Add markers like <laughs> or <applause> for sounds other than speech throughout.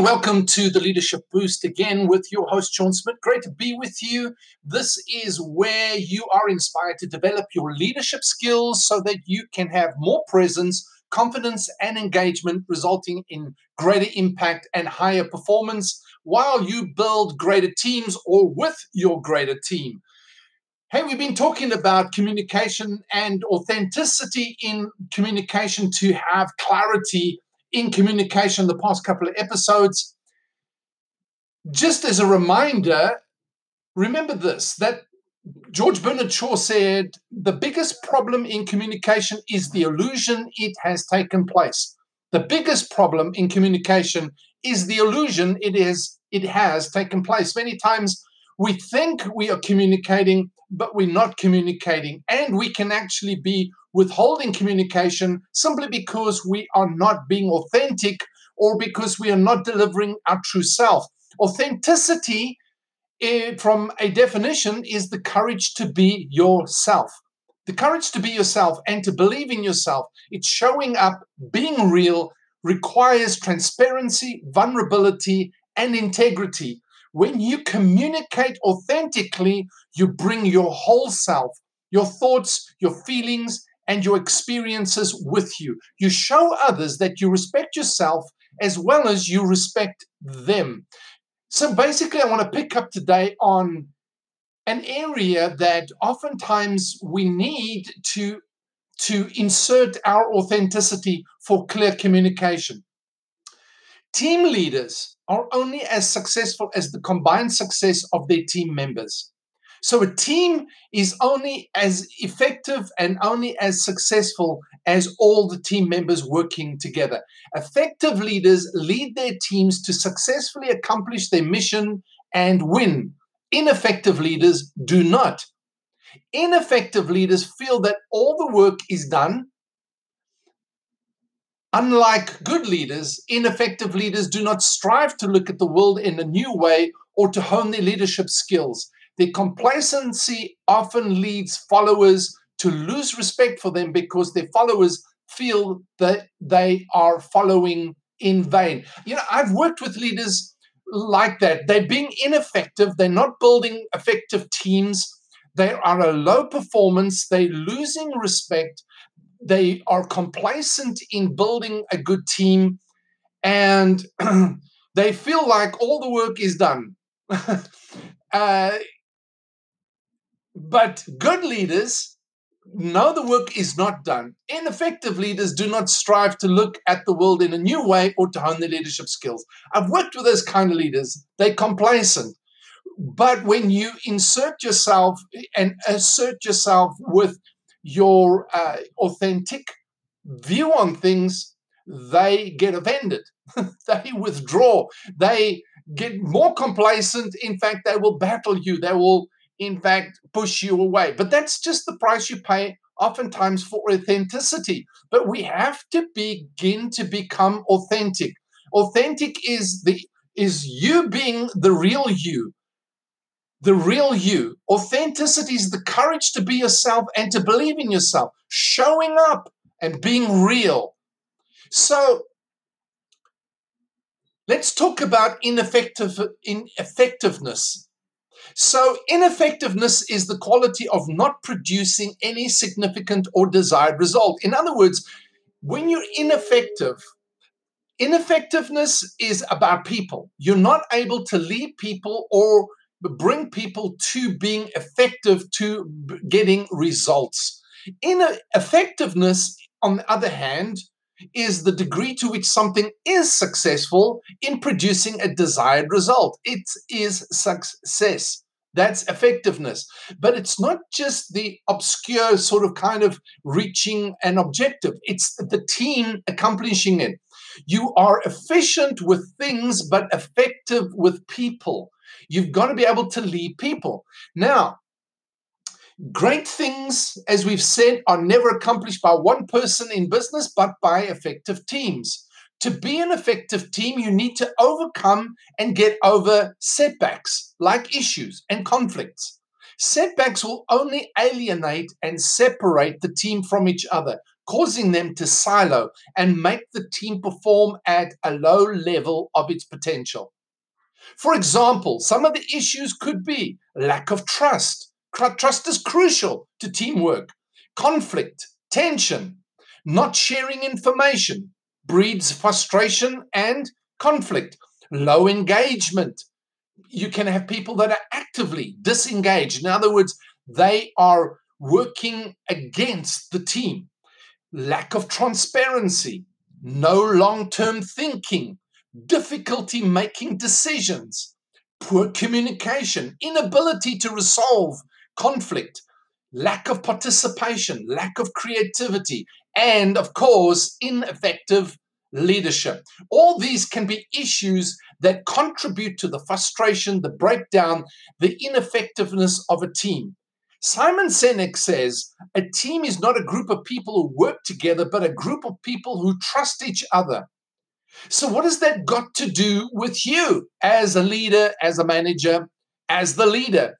Welcome to the Leadership Boost again with your host, Sean Smith. Great to be with you. This is where you are inspired to develop your leadership skills so that you can have more presence, confidence, and engagement, resulting in greater impact and higher performance while you build greater teams or with your greater team. Hey, we've been talking about communication and authenticity in communication to have clarity in communication the past couple of episodes. Just as a reminder, remember this that George Bernard Shaw said the biggest problem in communication is the illusion it has taken place. The biggest problem in communication is the illusion it is it has taken place. Many times we think we are communicating, but we're not communicating, and we can actually be withholding communication simply because we are not being authentic or because we are not delivering our true self. Authenticity, eh, from a definition, is the courage to be yourself. The courage to be yourself and to believe in yourself. It's showing up, being real, requires transparency, vulnerability, and integrity. When you communicate authentically, you bring your whole self, your thoughts, your feelings, and your experiences with you. You show others that you respect yourself as well as you respect them. So basically, I want to pick up today on an area that oftentimes we need to, to insert our authenticity for clear communication. Team leaders are only as successful as the combined success of their team members. So a team is only as effective and only as successful as all the team members working together. Effective leaders lead their teams to successfully accomplish their mission and win. Ineffective leaders do not. Ineffective leaders feel that all the work is done. Unlike good leaders, ineffective leaders do not strive to look at the world in a new way or to hone their leadership skills. Their complacency often leads followers to lose respect for them because their followers feel that they are following in vain. You know, I've worked with leaders like that. They're being ineffective, they're not building effective teams, they are a low performance, they're losing respect, they are complacent in building a good team, and <clears throat> they feel like all the work is done. <laughs> uh, but good leaders know the work is not done. Ineffective leaders do not strive to look at the world in a new way or to hone their leadership skills. I've worked with those kind of leaders. They're complacent. But when you insert yourself and assert yourself with your uh, authentic view on things, they get offended. <laughs> they withdraw. They get more complacent. In fact, they will battle you. They will in fact, push you away. But that's just the price you pay oftentimes for authenticity. But we have to begin to become authentic. Authentic is the is you being the real you. The real you. Authenticity is the courage to be yourself and to believe in yourself, showing up and being real. So let's talk about ineffective ineffectiveness so, ineffectiveness is the quality of not producing any significant or desired result. In other words, when you're ineffective, ineffectiveness is about people. You're not able to lead people or bring people to being effective to getting results. Ineffectiveness, on the other hand, is the degree to which something is successful in producing a desired result. It is success. That's effectiveness. But it's not just the obscure sort of kind of reaching an objective, it's the team accomplishing it. You are efficient with things, but effective with people. You've got to be able to lead people. Now, great things, as we've said, are never accomplished by one person in business, but by effective teams. To be an effective team, you need to overcome and get over setbacks like issues and conflicts. Setbacks will only alienate and separate the team from each other, causing them to silo and make the team perform at a low level of its potential. For example, some of the issues could be lack of trust. Trust is crucial to teamwork, conflict, tension, not sharing information, breeds frustration and conflict, low engagement. You can have people that are actively disengaged. In other words, they are working against the team. Lack of transparency, no long term thinking, difficulty making decisions, poor communication, inability to resolve conflict, lack of participation, lack of creativity, and of course, ineffective leadership. All these can be issues that contribute to the frustration, the breakdown, the ineffectiveness of a team. Simon Sinek says a team is not a group of people who work together, but a group of people who trust each other. So, what has that got to do with you as a leader, as a manager, as the leader,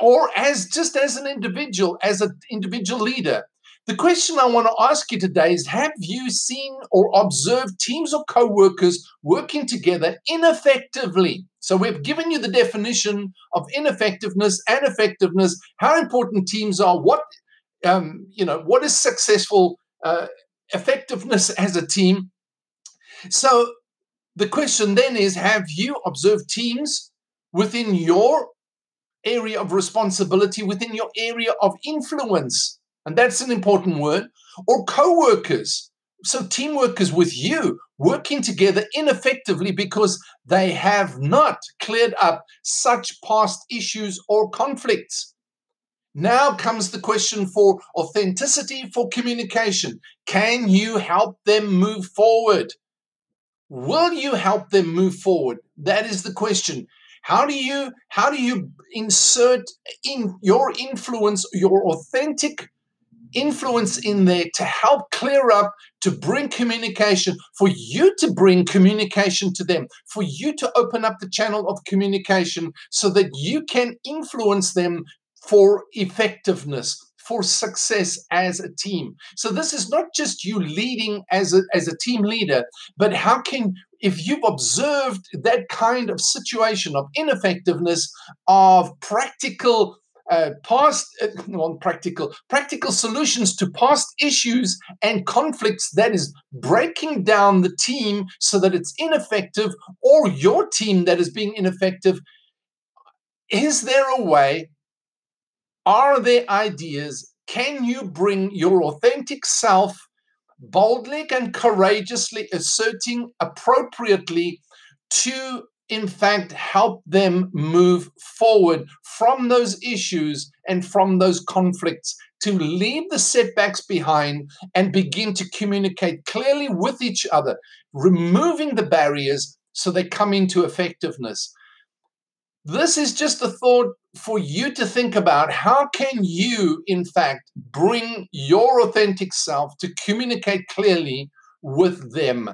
or as just as an individual, as an individual leader? The question I want to ask you today is Have you seen or observed teams or co workers working together ineffectively? So, we've given you the definition of ineffectiveness and effectiveness, how important teams are, what, um, you know, what is successful uh, effectiveness as a team. So, the question then is Have you observed teams within your area of responsibility, within your area of influence? and that's an important word, or co workers. So, team workers with you working together ineffectively because they have not cleared up such past issues or conflicts. Now comes the question for authenticity for communication. Can you help them move forward? Will you help them move forward? That is the question. How do you how do you insert in your influence, your authentic influence in there to help clear up, to bring communication, for you to bring communication to them, for you to open up the channel of communication so that you can influence them for effectiveness. For success as a team. So, this is not just you leading as a, as a team leader, but how can if you've observed that kind of situation of ineffectiveness, of practical uh, past uh, <laughs> practical practical solutions to past issues and conflicts that is breaking down the team so that it's ineffective or your team that is being ineffective is there a way are there ideas can you bring your authentic self boldly and courageously asserting appropriately to in fact, help them move forward from those issues and from those conflicts to leave the setbacks behind and begin to communicate clearly with each other, removing the barriers so they come into effectiveness. This is just a thought for you to think about. How can you, in fact, bring your authentic self to communicate clearly with them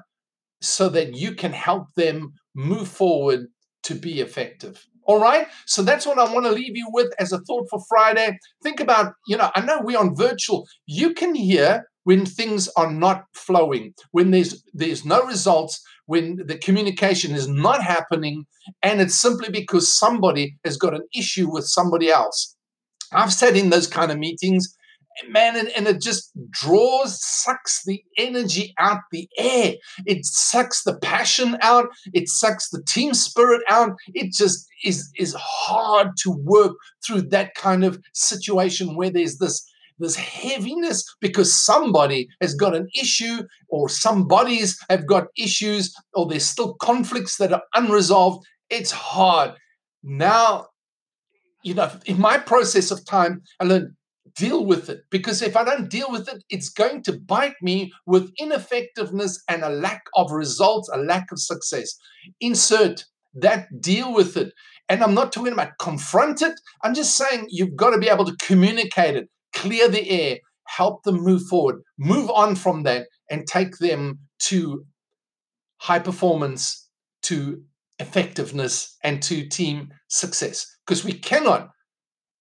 so that you can help them move forward to be effective. All right. So that's what I want to leave you with as a thought for Friday. Think about, you know, I know we're on virtual. You can hear when things are not flowing, when there's there's no results, when the communication is not happening, and it's simply because somebody has got an issue with somebody else. I've sat in those kind of meetings man, and, and, it just draws, sucks the energy out the air. It sucks the passion out. It sucks the team spirit out. It just is is hard to work through that kind of situation where there's this this heaviness because somebody has got an issue or some bodies have got issues or there's still conflicts that are unresolved. It's hard. Now you know, in my process of time, I learned deal with it because if I don't deal with it, it's going to bite me with ineffectiveness and a lack of results, a lack of success. Insert that, deal with it. And I'm not talking about confront it. I'm just saying you've got to be able to communicate it, clear the air, help them move forward, move on from that, and take them to high performance, to effectiveness, and to team success. Because we cannot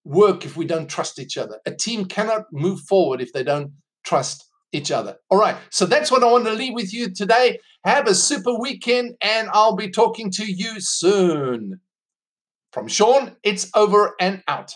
work if we don't trust each other. A team cannot move forward if they don't trust each other. All right. So that's what I want to leave with you today. Have a super weekend, and I'll be talking to you soon. From Sean, it's over and out.